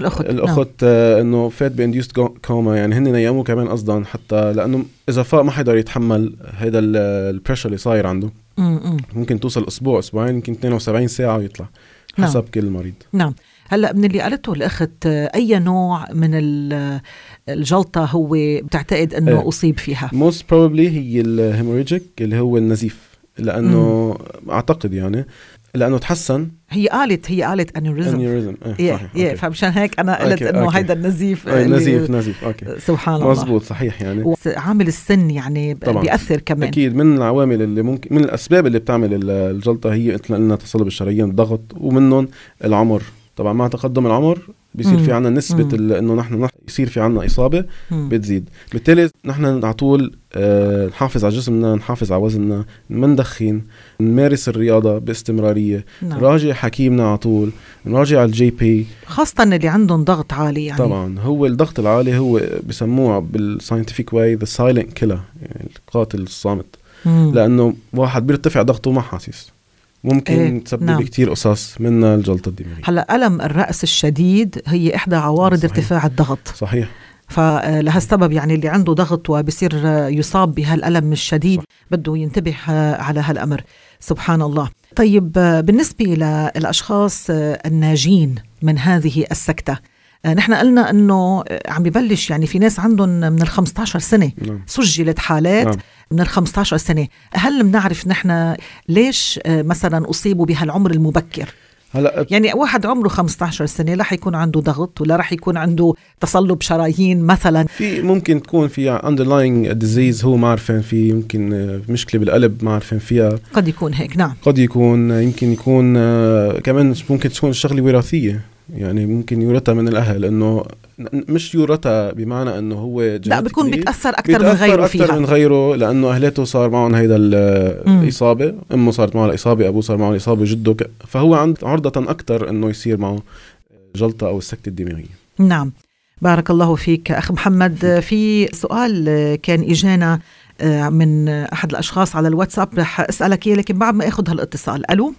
الأخت الأخت نعم. آه إنه فات ب induced coma يعني هن نيموه كمان قصدا حتى لأنه إذا فاق ما حيقدر يتحمل هذا ال pressure اللي صاير عنده. مم. ممكن توصل أسبوع أسبوعين يمكن 72 ساعة ويطلع حسب نعم. كل مريض. نعم. هلا من اللي قالته الأخت أي نوع من الجلطة هو بتعتقد إنه إيه. أصيب فيها؟ most probably هي ال hemorrhagic اللي هو النزيف لأنه مم. أعتقد يعني لأنه تحسن. هي قالت هي قالت aneurysm aneurysm إيه صحيح فمشان هيك أنا قلت إنه هيدا النزيف إيه نزيف نزيف okay <laughs> سبحان الله. مزبوط صحيح يعني. عامل السن يعني طبعا. بيأثر كمان. أكيد من العوامل اللي ممكن من الأسباب اللي بتعمل الجلطة هي مثل قلنا تصلب الشرايين الضغط ومنهم العمر. طبعا مع تقدم العمر بيصير في عنا نسبة إنه نحن يصير في عنا إصابة مم. بتزيد. بالتالي نحن على طول آه نحافظ على جسمنا نحافظ على وزننا ما ندخن نمارس الرياضة باستمرارية. نعم. نراجع حكيمنا على طول نراجع على الجي بي خاصة اللي عندهم ضغط عالي يعني. طبعا هو الضغط العالي هو بسموه بال scientific way the silent killer يعني القاتل الصامت. مم. لأنه واحد بيرتفع ضغطه ما حاسس. ممكن إيه تسبب نعم. كتير قصص منها الجلطة الدماغية هلا ألم الرأس الشديد هي إحدى عوارض صحيح. ارتفاع الضغط صحيح فلهالسبب يعني اللي عنده ضغط وبصير يصاب بهالألم الشديد صح. بده ينتبه على هالأمر سبحان الله طيب بالنسبة للأشخاص الناجين من هذه السكتة نحن قلنا إنه عم ببلش يعني في ناس عندهم من ال 15 سنة نعم. سجلت حالات نعم. من ال 15 سنة. هل بنعرف نحن ليش آه، مثلا أصيبوا بهالعمر المبكر؟ هلا يعني واحد عمره 15 سنة لا حيكون عنده ضغط ولا رح يكون عنده تصلب شرايين مثلا؟ في ممكن تكون في underlying disease هو ما عارفين في يمكن آه، مشكلة بالقلب ما عارفين فيها. قد يكون هيك نعم. قد يكون آه، يمكن يكون كمان ممكن تكون شغلة وراثية. يعني ممكن يورثها من الأهل انه مش يورثها بمعنى إنه هو لا بيكون بيتأثر أكثر من غيره أكثر فيها. من غيره لأنه اهلاته صار معهم هيدا الإصابة أمه صارت معه الإصابة أبوه صار معه الإصابة جده فهو عند عرضة أكثر إنه يصير معه جلطة أو السكتة الدماغية. نعم. بارك الله فيك. أخ محمد في سؤال كان إجانا آه، من أحد الأشخاص على الواتساب رح أسألك إياه لكن بعد ما آخذ هالاتصال. ألو؟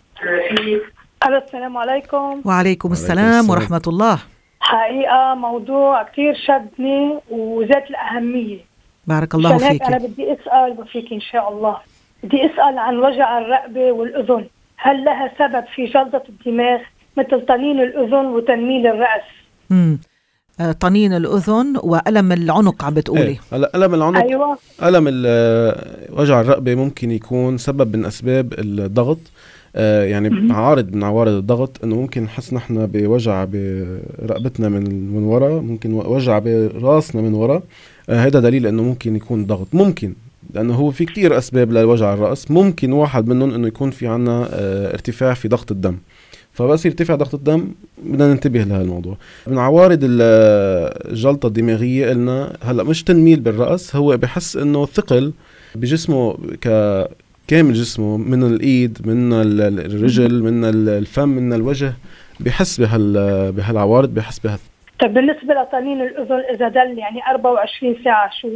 ألو السلام عليكم. وعليكم السلام, السلام. ورحمة الله. حقيقة موضوع كثير شدني وذات الأهمية. بارك الله فيك. أنا بدي أسأل فيك إن شاء الله. بدي أسأل عن وجع الرقبة والأذن. هل لها سبب في جلطة الدماغ مثل طنين الأذن وتنميل الرأس؟ امم طنين الأذن وألم العنق عم بتقولي. إيه. هلا ألم العنق أيوه. ألم وجع الرقبة ممكن يكون سبب من أسباب الضغط. آه، يعني عارض من عوارض الضغط إنه ممكن نحس نحن بوجع برقبتنا من من ورا ممكن وجع براسنا من ورا. هذا آه، دليل إنه ممكن يكون ضغط. ممكن لأنه هو في كتير أسباب لوجع الرأس. ممكن واحد منهم إنه يكون في عنا آه، ارتفاع في ضغط الدم. فبس يرتفع ضغط الدم بدنا ننتبه لهالموضوع. من عوارض الجلطة الدماغية قلنا هلأ مش تنميل بالرأس هو بحس إنه ثقل بجسمه ك كامل جسمه من الإيد من الرجل من الفم من الوجه بحس بهال بهالعوارض بحس بها طيب بالنسبة لطنين الأذن إذا دل يعني 24 ساعة شو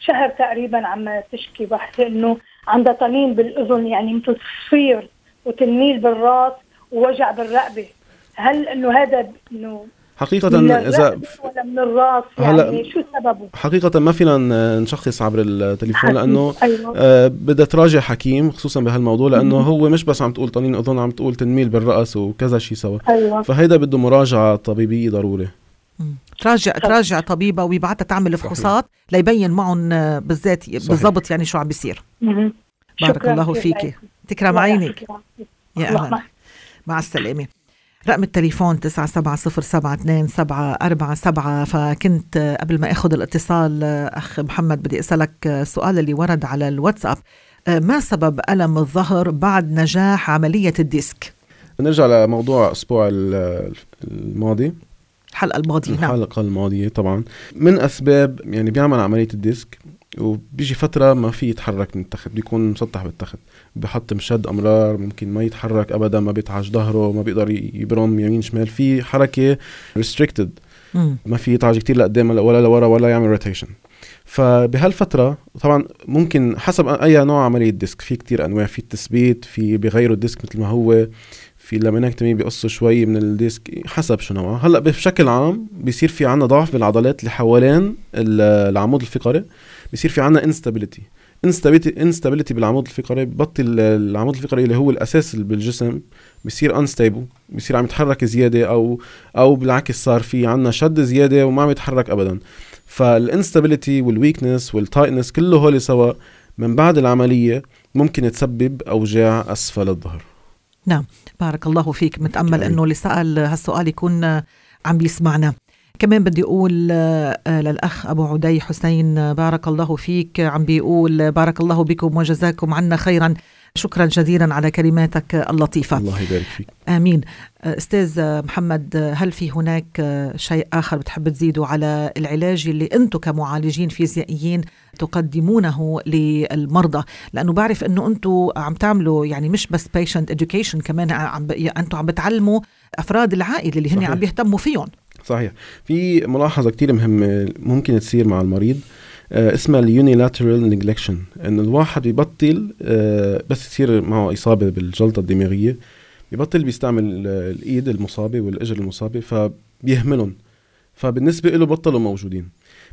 شهر تقريبا عم تشكي وحده إنه عندها طنين بالأذن يعني مثل تصفير وتنميل بالرأس ووجع بالرقبة. هل إنه هذا إنه حقيقة إذا ولا من الراس؟ يعني شو سببه؟ حقيقة ما فينا نشخص عبر التليفون لأنه أيوة. آه بدها تراجع حكيم خصوصا بهالموضوع لأنه هو مش بس عم تقول طنين أذن عم تقول تنميل بالرأس وكذا شيء سوا. أيوة. فهيدا بده مراجعة طبيبية ضروري. تراجع تراجع طبيبة ويبعتها تعمل فحوصات ليبين معهم بالذات بالضبط يعني شو عم بيصير. بارك الله فيك. تكرم عينك. يا الله أهلا. مع السلامة. رقم التليفون 97072747 فكنت قبل ما آخذ الاتصال أخ محمد بدي أسألك السؤال اللي ورد على الواتساب. ما سبب ألم الظهر بعد نجاح عملية الديسك؟ نرجع لموضوع الأسبوع ال- الماضي. الحلقة الماضية نعم. الحلقة الماضية طبعا. من أسباب يعني بيعمل عملية الديسك وبيجي فترة ما في يتحرك من التخت بيكون مسطح بالتخت. بحط مشد أمرار ممكن ما يتحرك ابدا ما بيتعج ظهره ما بيقدر يبرم يمين شمال. في حركة restricted. ما في يتعج كتير لقدام ولا لورا ولا يعمل rotation فبهالفترة طبعا ممكن حسب أي نوع عملية ديسك في كتير أنواع في التثبيت في بيغيروا الديسك مثل ما هو في ال laminectomy بيقصوا شوي من الديسك حسب شو نوعه هلأ بشكل عام بيصير في عنا ضعف بالعضلات اللي حوالين ال- العمود الفقري. بيصير في عنا instability instability instability بالعمود الفقري ببطل العمود الفقري اللي هو الأساس بالجسم بيصير unstable بيصير عم يتحرك زيادة أو أو بالعكس صار في عنا شد زيادة وما عم يتحرك ابدا. فال instability وال weakness وال tightness كله هول سوا من بعد العملية ممكن تسبب أوجاع أسفل الظهر. نعم. بارك الله فيك. متأمل شكراً. أنه اللي سأل هالسؤال يكون عم بيسمعنا كمان بدي أقول آه، للأخ أبو عدي حسين آه، بارك الله فيك. عم بيقول بارك الله بكم وجزاكم عنا خيرا. شكرا جزيلا على كلماتك اللطيفة. الله يبارك فيك. آمين. أستاذ محمد هل في هناك شيء آخر بتحب تزيده على العلاج اللي أنتم كمعالجين فيزيائيين تقدمونه للمرضى؟ لأنه بعرف أنه أنتم عم تعملوا يعني مش بس patient education كمان عم. أنتم عم بتعلموا أفراد العائلة اللي هن صحيح. عم بيهتموا فيهم. صحيح. في ملاحظة كتير مهمة ممكن تصير مع المريض آه اسمها ال unilateral neglection انه الواحد بيبطل آه بس يصير معه إصابة بالجلطة الدماغية بيبطل بيستعمل آه الإيد المصابة والإجر المصابة فبيهملهم فبالنسبة له بطلوا موجودين.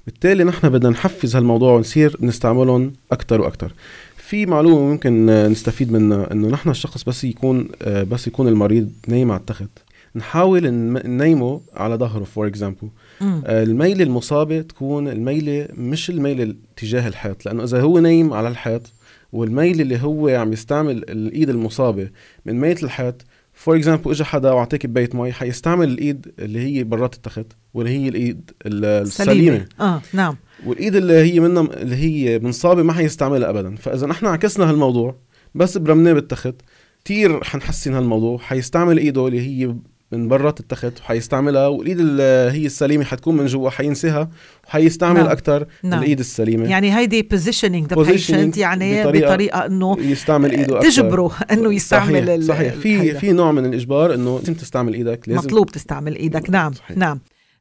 بالتالي نحن بدنا نحفز هالموضوع ونصير نستعملهم أكثر وأكثر في معلومة ممكن آه، نستفيد منها إنه نحن الشخص بس يكون آه، بس يكون المريض نايم على التخت. نحاول ننيمه على ظهره. for example مم. الميلة المصابة تكون الميلة مش الميلة تجاه الحيط لأنه إذا هو نايم على الحيط والميل اللي هو عم يستعمل الإيد المصابة من ميلة الحيط for example اجى حدا واعطاه كباية مي حيستعمل الإيد اللي هي برات التخت واللي هي الإيد ال- السليمة. آه نعم. والإيد اللي هي منها اللي هي منصابة ما حيستعملها ابدا. فإذا نحن عكسنا هالموضوع بس برمناه بالتخت كتير حنحسن هالموضوع. حيستعمل إيده اللي هي من برات التخت وحيستعملها والإيد اللي هي السليمة حتكون من جوا حينساها وحيستعمل نعم. نعم. أكثر نعم. الإيد السليمة يعني هيدي the Positioning patient يعني بطريقة- بطريقة أنه يستعمل إيده أكثر تجبره أنه يستعمل صحيح, صحيح. في. في نوع من الإجبار إنه لازم تستعمل إيدك لازم مطلوب تستعمل إيدك نعم صحيح. نعم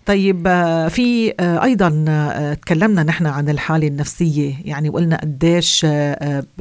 طيب آه، في آه، أيضا آه، تكلمنا نحن عن الحالة النفسية. يعني وقلنا قديش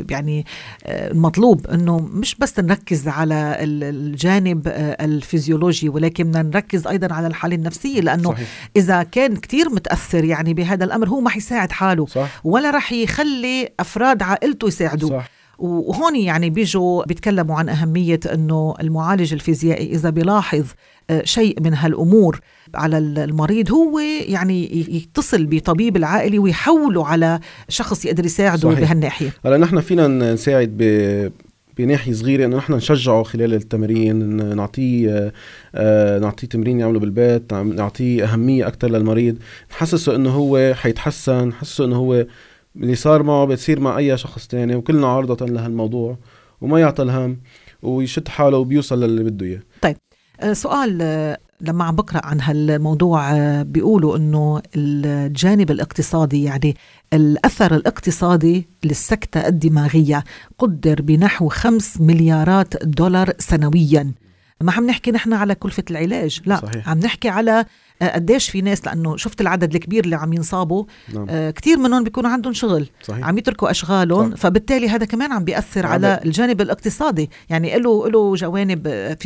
يعني المطلوب إنه مش بس نركز على ال- الجانب الفيزيولوجي ولكن بدنا نركز أيضا على الحالة النفسية لأنه صحيح. إذا كان كتير متأثر يعني بهذا الأمر هو ما حيساعد حاله. صح. ولا رح يخلي أفراد عائلته يساعدوه. صح. وهون يعني بيجوا بيتكلموا عن أهمية أنه المعالج الفيزيائي إذا بيلاحظ آه، شيء من هالأمور على ال- المريض هو يعني يتصل بطبيب العائلي ويحوله على شخص يقدر يساعده صحيح. بهالناحية هلا نحن فينا نساعد ب بناحية صغيرة إنه نحن نشجعه خلال التمرين نعطيه آه، آه، نعطيه تمرين يعمله بالبيت نعم- نعطيه أهمية أكثر للمريض نحسسه إنه هو حيتحسن نحسسه إنه هو اللي صار معه بتصير مع أي شخص تاني وكلنا عرضه لهالموضوع وما يعطى الهم ويشد حاله وبيوصل للي بده إياه. آه، سؤال آه، لما عم بقرأ عن هالموضوع آه، بيقولوا أنه الجانب الاقتصادي يعني الأثر الاقتصادي للسكتة الدماغية قدر بنحو خمس مليارات دولار سنويا. ما عم نحكي نحن على كلفة العلاج لا صحيح. عم نحكي على آه، قديش في ناس لأنه شفت العدد الكبير اللي عم ينصابوا نعم آه، كتير منهم بيكون عندهم شغل صحيح عم يتركوا أشغالهم صح. فبالتالي هذا كمان عم بيأثر عم على الجانب الاقتصادي يعني له له جوانب آه،.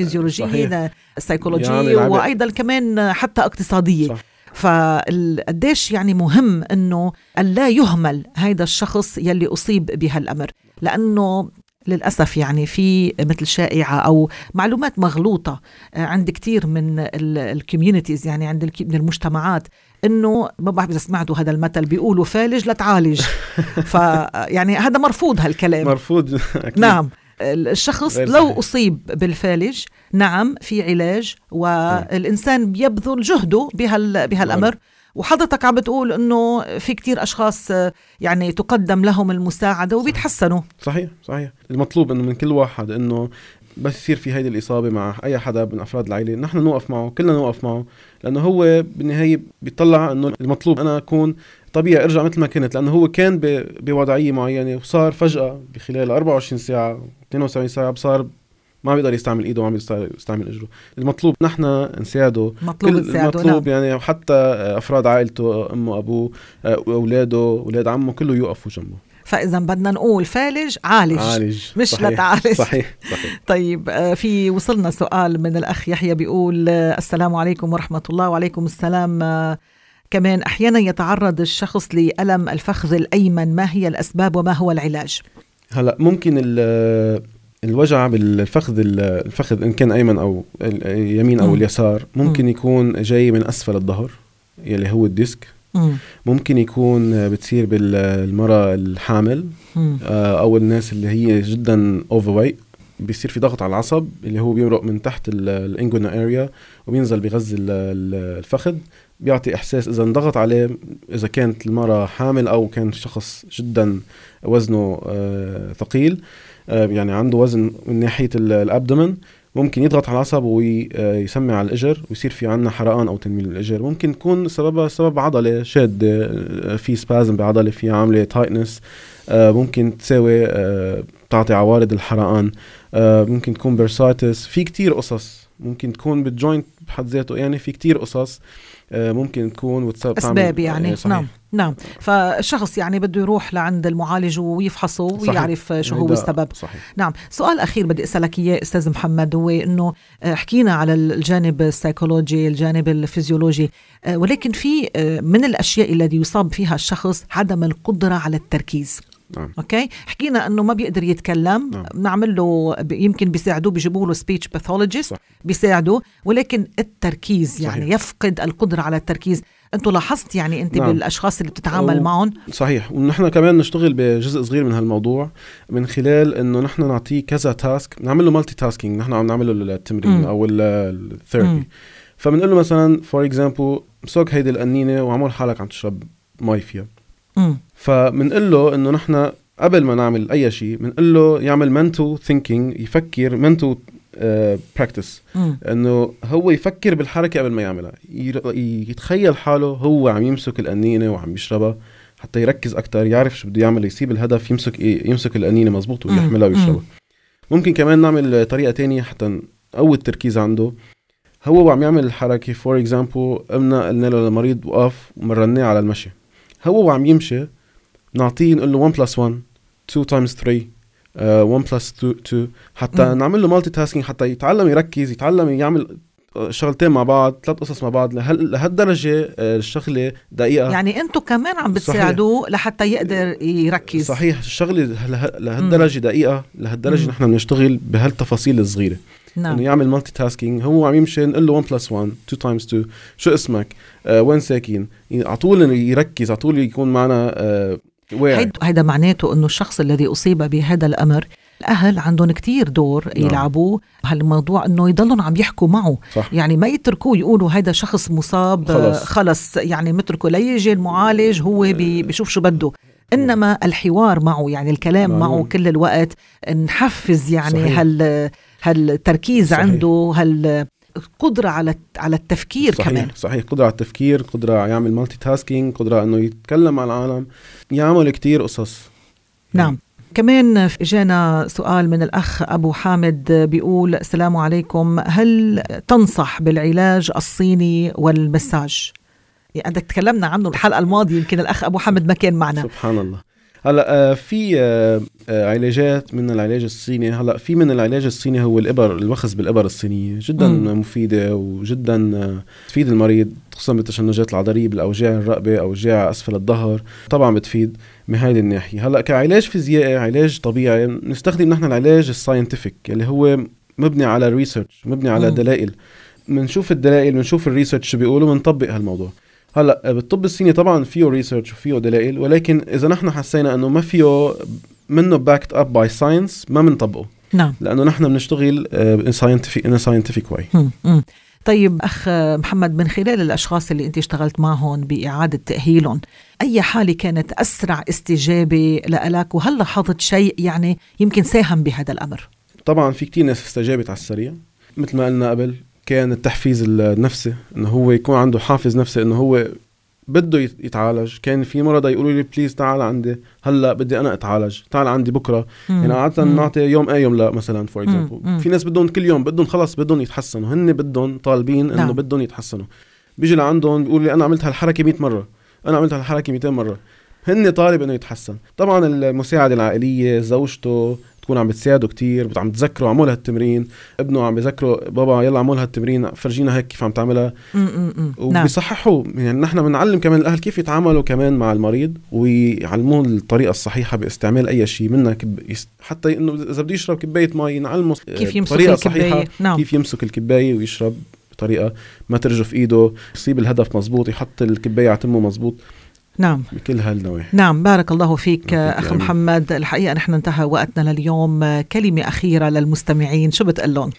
آه، سيكولوجيه يعني وأيضا كمان حتى اقتصادية صح. فقديش يعني مهم إنه لا يهمل هذا الشخص يلي أصيب بهالأمر لأنه للأسف يعني في مثل شائعة أو معلومات مغلوطة آه، عند كتير من ال communities يعني عند من المجتمعات إنه ما بعرف إذا سمعتوا هذا المثل بيقولوا فالج لا تعالج. <laughs> ف يعني هذا مرفوض هالكلام. مرفوض <laughs> أكيد. نعم. الشخص لو. أصيب بالفالج نعم في علاج والإنسان بيبذل جهده بهال بهالأمر. وحضرتك عم بتقول إنه في كتير أشخاص يعني تقدم لهم المساعدة وبيتحسنوا. صحيح صحيح. المطلوب إنه من كل واحد إنه بس يصير في هيدي الإصابة مع أي حدا من أفراد العائلة. نحن نوقف معه كلنا نوقف معه لأنه هو بالنهاية بيطلع إنه المطلوب أنا أكون طبيعي أرجع مثل ما كنت لأنه هو كان ب- بوضعية معينة وصار فجأة بخلال 24 ساعة 72 ساعة صار ما بيقدر يستعمل إيده وما بيقدر يستعمل إجره. المطلوب نحن نساعده. مطلوب كل تساعده المطلوب نعم. يعني حتى أفراد عائلته أمه أبوه آه، أولاده أولاد عمه كله يوقفوا جنبه. فإذا بدنا نقول فالج عالج, عالج. مش صحيح. لتعالج. صحيح. صحيح. <laughs> طيب آه، في وصلنا سؤال من الأخ يحيى بيقول آه، السلام عليكم ورحمة الله وعليكم السلام. كمان أحيانا يتعرض الشخص لألم الفخذ الأيمن ما هي الأسباب وما هو العلاج؟ هلأ ممكن ال- الوجع بالفخذ ال- الفخذ إن كان أيمن أو ال- اليمين أو مم. اليسار ممكن يكون جاي من أسفل الظهر يلي هو الديسك مم. ممكن يكون بتصير بالمرأة الحامل. آه، أو الناس اللي هي جدا overweight بيصير في ضغط على العصب اللي هو بيمرق من تحت ال inguinal area وبينزل ال- الفخذ بيعطي إحساس إذا انضغط عليه إذا كانت المراه حامل أو كان شخص جدا وزنه آه، ثقيل آه، يعني عنده وزن من ناحية ال- ال abdomen ممكن يضغط على العصب ويسمع على الاجر ويصير في عنا حرقان أو تنميل الاجر ممكن يكون سببها سبب عضلة شادة آه، في spasm بعضلة في عاملة tightness ممكن تساوي آه، تعطي عوارض الحرقان آه، ممكن تكون bursitis في كتير قصص. ممكن تكون بال joint بحد ذاته يعني في كتير قصص آه، ممكن تكون وتسبب أسباب يعني. صحيح. نعم نعم. فالشخص يعني بده يروح لعند المعالج ويفحصه صحيح. ويعرف شو هو السبب. صحيح. نعم. سؤال أخير بدي أسألك إياه أستاذ محمد هو أنه آه، حكينا على الجانب السيكولوجي الجانب الفيزيولوجي آه، ولكن في آه، من الأشياء الذي يصاب فيها الشخص عدم القدرة على التركيز. نعم okay حكينا إنه ما بيقدر يتكلم نعم. نعمل له يمكن بيساعدوه بيجيبوا له speech pathologist صح. بيساعدوا ولكن التركيز يعني صحيح. يفقد القدرة على التركيز أنتوا لاحظت يعني أنت نعم. بالأشخاص اللي بتتعامل أو- معهم صحيح ونحن كمان نشتغل بجزء صغير من هالموضوع من خلال إنه نحن نعطيه كذا task نعمل له multitasking نحن عم نعمل له التمرين مم. أو. ال therapy فبنقول له مثلا for example مسك هيدي القنينة وعمل حالك عم تشرب مي فيها فبنقول له إنه نحن قبل ما نعمل أي شيء بنقول له يعمل mental thinking يفكر mental practice إنه هو يفكر بالحركة قبل ما يعملها. يتخيل حاله هو عم يمسك القنينة وعم يشربها حتى يركز أكثر يعرف شو بده يعمل يسيب الهدف يمسك إيه يمسك القنينة مزبوط. ويحملها ويشربها. مم. ممكن كمان نعمل طريقة تانية حتى نقوي التركيز عنده. هو وعم يعمل الحركة for example قمنا قلنا له للمريض وقف ومرناه على المشي. هو وعم يمشي نعطيه نقول له 1 بلس 1 2 times 3 1 plus 2 2 حتى مم. نعمل له multitasking حتى يتعلم يركز يتعلم يعمل آه، شغلتين مع بعض ثلاث قصص مع بعض لهال لهالدرجة آه، الشغلة دقيقة. يعني أنتوا كمان عم بتساعدوه لحتى يقدر يركز. صحيح الشغلة له- لهالدرجة دقيقة لهالدرجة. نحن بنشتغل بهالتفاصيل الصغيرة. إنه نعم يعمل multitasking هو عم يمشي نقول له 1 plus 1 2 تايمز 2 شو اسمك؟ وين ساكن على طول يركز على طول يكون معنا آه واعي هيدا معناته إنه الشخص الذي أصيب بهذا الأمر الأهل عندهم كتير دور نعم. يلعبوه هالموضوع إنه يضلوا عم يحكوا معه صح يعني ما يتركوه يقولوا هيدا شخص مصاب خلص. خلص, خلص يعني متركه ليجي المعالج هو بي بيشوف شو بده إنما الحوار معه يعني الكلام معلوم. معه كل الوقت نحفز يعني صحيح. هال هالتركيز صحيح. عنده هال قدرة على على التفكير صحيح كمان. صحيح. قدرة على التفكير قدرة على يعمل مالتي تاسكينج قدرة إنه يتكلم مع العالم يعمل كتير قصص. نعم. كمان إجانا سؤال من الأخ أبو حامد بيقول السلام عليكم. هل تنصح بالعلاج الصيني والمساج؟ يعني تكلمنا عنه الحلقة الماضية يمكن الأخ أبو حامد ما كان معنا. سبحان الله. هلا آه، في آه، آه، علاجات من العلاج الصيني هلا في من العلاج الصيني هو الإبر الوخز بالإبر الصينيه جدا مم. مفيدة وجدا تفيد المريض خصوصا بالتشنجات العضلية بالأوجاع الرقبة أوجاع أسفل الظهر طبعا بتفيد من هذه الناحية هلا كعلاج فيزيائي علاج طبيعي نستخدم نحن العلاج ال scientific اللي هو مبني على research مبني على مم. دلائل بنشوف الدلائل بنشوف ال research شو بيقولوا بنطبق هالموضوع هلا بالطب الصيني طبعا فيه research وفيه دلائل ولكن إذا نحن حسينا إنه ما فيه منه backed up by science ما بنطبقه نعم. لأنه نحن بنشتغل in scientific in scientific way. طيب أخ محمد من خلال الأشخاص اللي أنت اشتغلت معهم بإعادة تأهيلهم أي حالة كانت أسرع استجابة لك وهل لاحظت شيء يعني يمكن ساهم بهذا الأمر؟ طبعا في كتير ناس استجابت على السريع مثل ما قلنا قبل كان التحفيز النفسي إنه هو يكون عنده حافز نفسي إنه هو بده يتعالج كان في مرضى يقولوا لي please تعال عندي هلأ بدي أنا أتعالج تعال عندي بكرة مم. يعني عادة. نعطي يوم اي يوم لا مثلا for. example. في ناس بدهم كل يوم بدهم خلص بدهم يتحسنوا هن بدهم طالبين إنه نعم. بدهم يتحسنوا بيجي لعندهم بيقول لي أنا عملت هالحركة 100 مرة أنا عملت هالحركة 200 مرة هن طالب إنه يتحسن طبعا المساعدة العائلية زوجته تكون عم بتساعده كتير عم تذكره اعمل هالتمرين ابنه عم بذكره بابا يلا اعمل هالتمرين فرجينا هيك كيف عم تعملها. نعم. وبيصححوا يعني نحن بنعلم كمان الأهل كيف يتعاملوا كمان مع المريض ويعلموه الطريقة الصحيحة باستعمال أي شيء منها كب... حتى إنه اذا بده يشرب كباية مي نعلمه كيف يمسك بطريقه الكباية. صحيحة نعم. كيف يمسك الكباية ويشرب بطريقة ما ترجف إيده يصيب الهدف مزبوط يحط الكباية على تمه مزبوط نعم. بكل هالنواحي نعم بارك الله فيك أخ العافية. محمد. الحقيقة نحن انتهى وقتنا لليوم. كلمة أخيرة للمستمعين شو بتقول لهم؟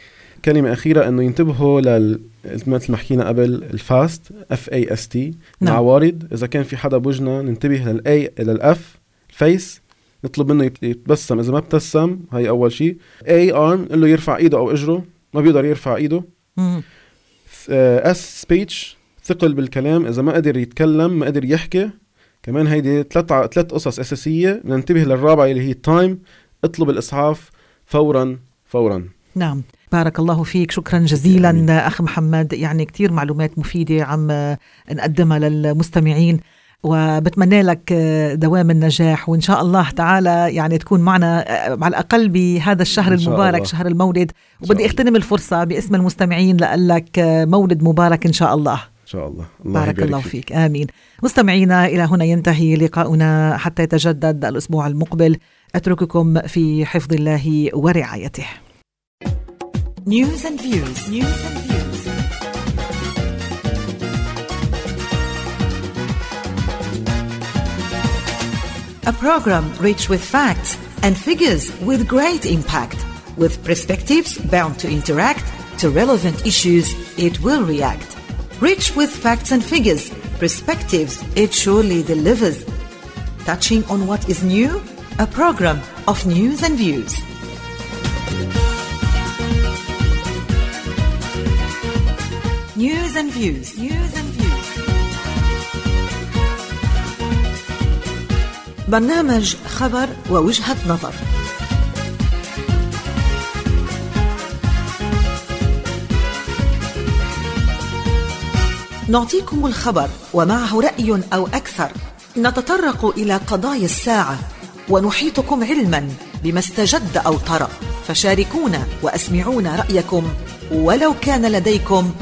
كلمة أخيرة إنه ينتبهوا لل مثل ما حكينا قبل ال FAST F A S T نعم. مع word. إذا كان في حدا بوجنا ننتبه لل A لل F face نطلب منه يت- يتبسم. إذا ما ابتسم هي أول شيء A arm قل له يرفع إيده أو إجره. ما بيقدر يرفع إيده. S speech ثقل بالكلام. إذا ما قدر يتكلم ما قدر يحكي كمان هيدي ثلاث ع- ثلاث قصص أساسية ننتبه للرابعة اللي هي time اطلب الإسعاف فورا فورا. نعم. بارك الله فيك. شكرا جزيلا أخ محمد. يعني كتير معلومات مفيدة عم نقدمها للمستمعين وبتمنى لك دوام النجاح. وإن شاء الله تعالى يعني تكون معنا على الأقل بهذا الشهر المبارك الله. شهر المولد. وبدي. اغتنم الفرصة باسم المستمعين لأقول لك مولد مبارك إن شاء الله. شاء الله الله بارك الله فيك. فيك آمين مستمعينا إلى هنا ينتهي لقاؤنا حتى يتجدد الأسبوع المقبل أترككم في حفظ الله ورعايته News and views. News and views. A program rich with facts and figures with great impact, with perspectives bound to interact to relevant issues it will react. Rich with facts and figures, perspectives it surely delivers. Touching on what is new, a program of news and views. News and views. News and views. برنامج خبر ووجهة نظر. نعطيكم الخبر ومعه رأي أو أكثر. نتطرق إلى قضايا الساعة ونحيطكم علما بما استجد أو طرأ. فشاركونا وأسمعونا رأيكم ولو كان لديكم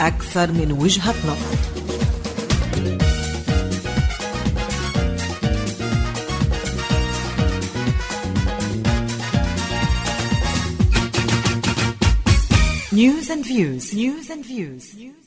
أكثر من وجهة نظر. News and views. News and views.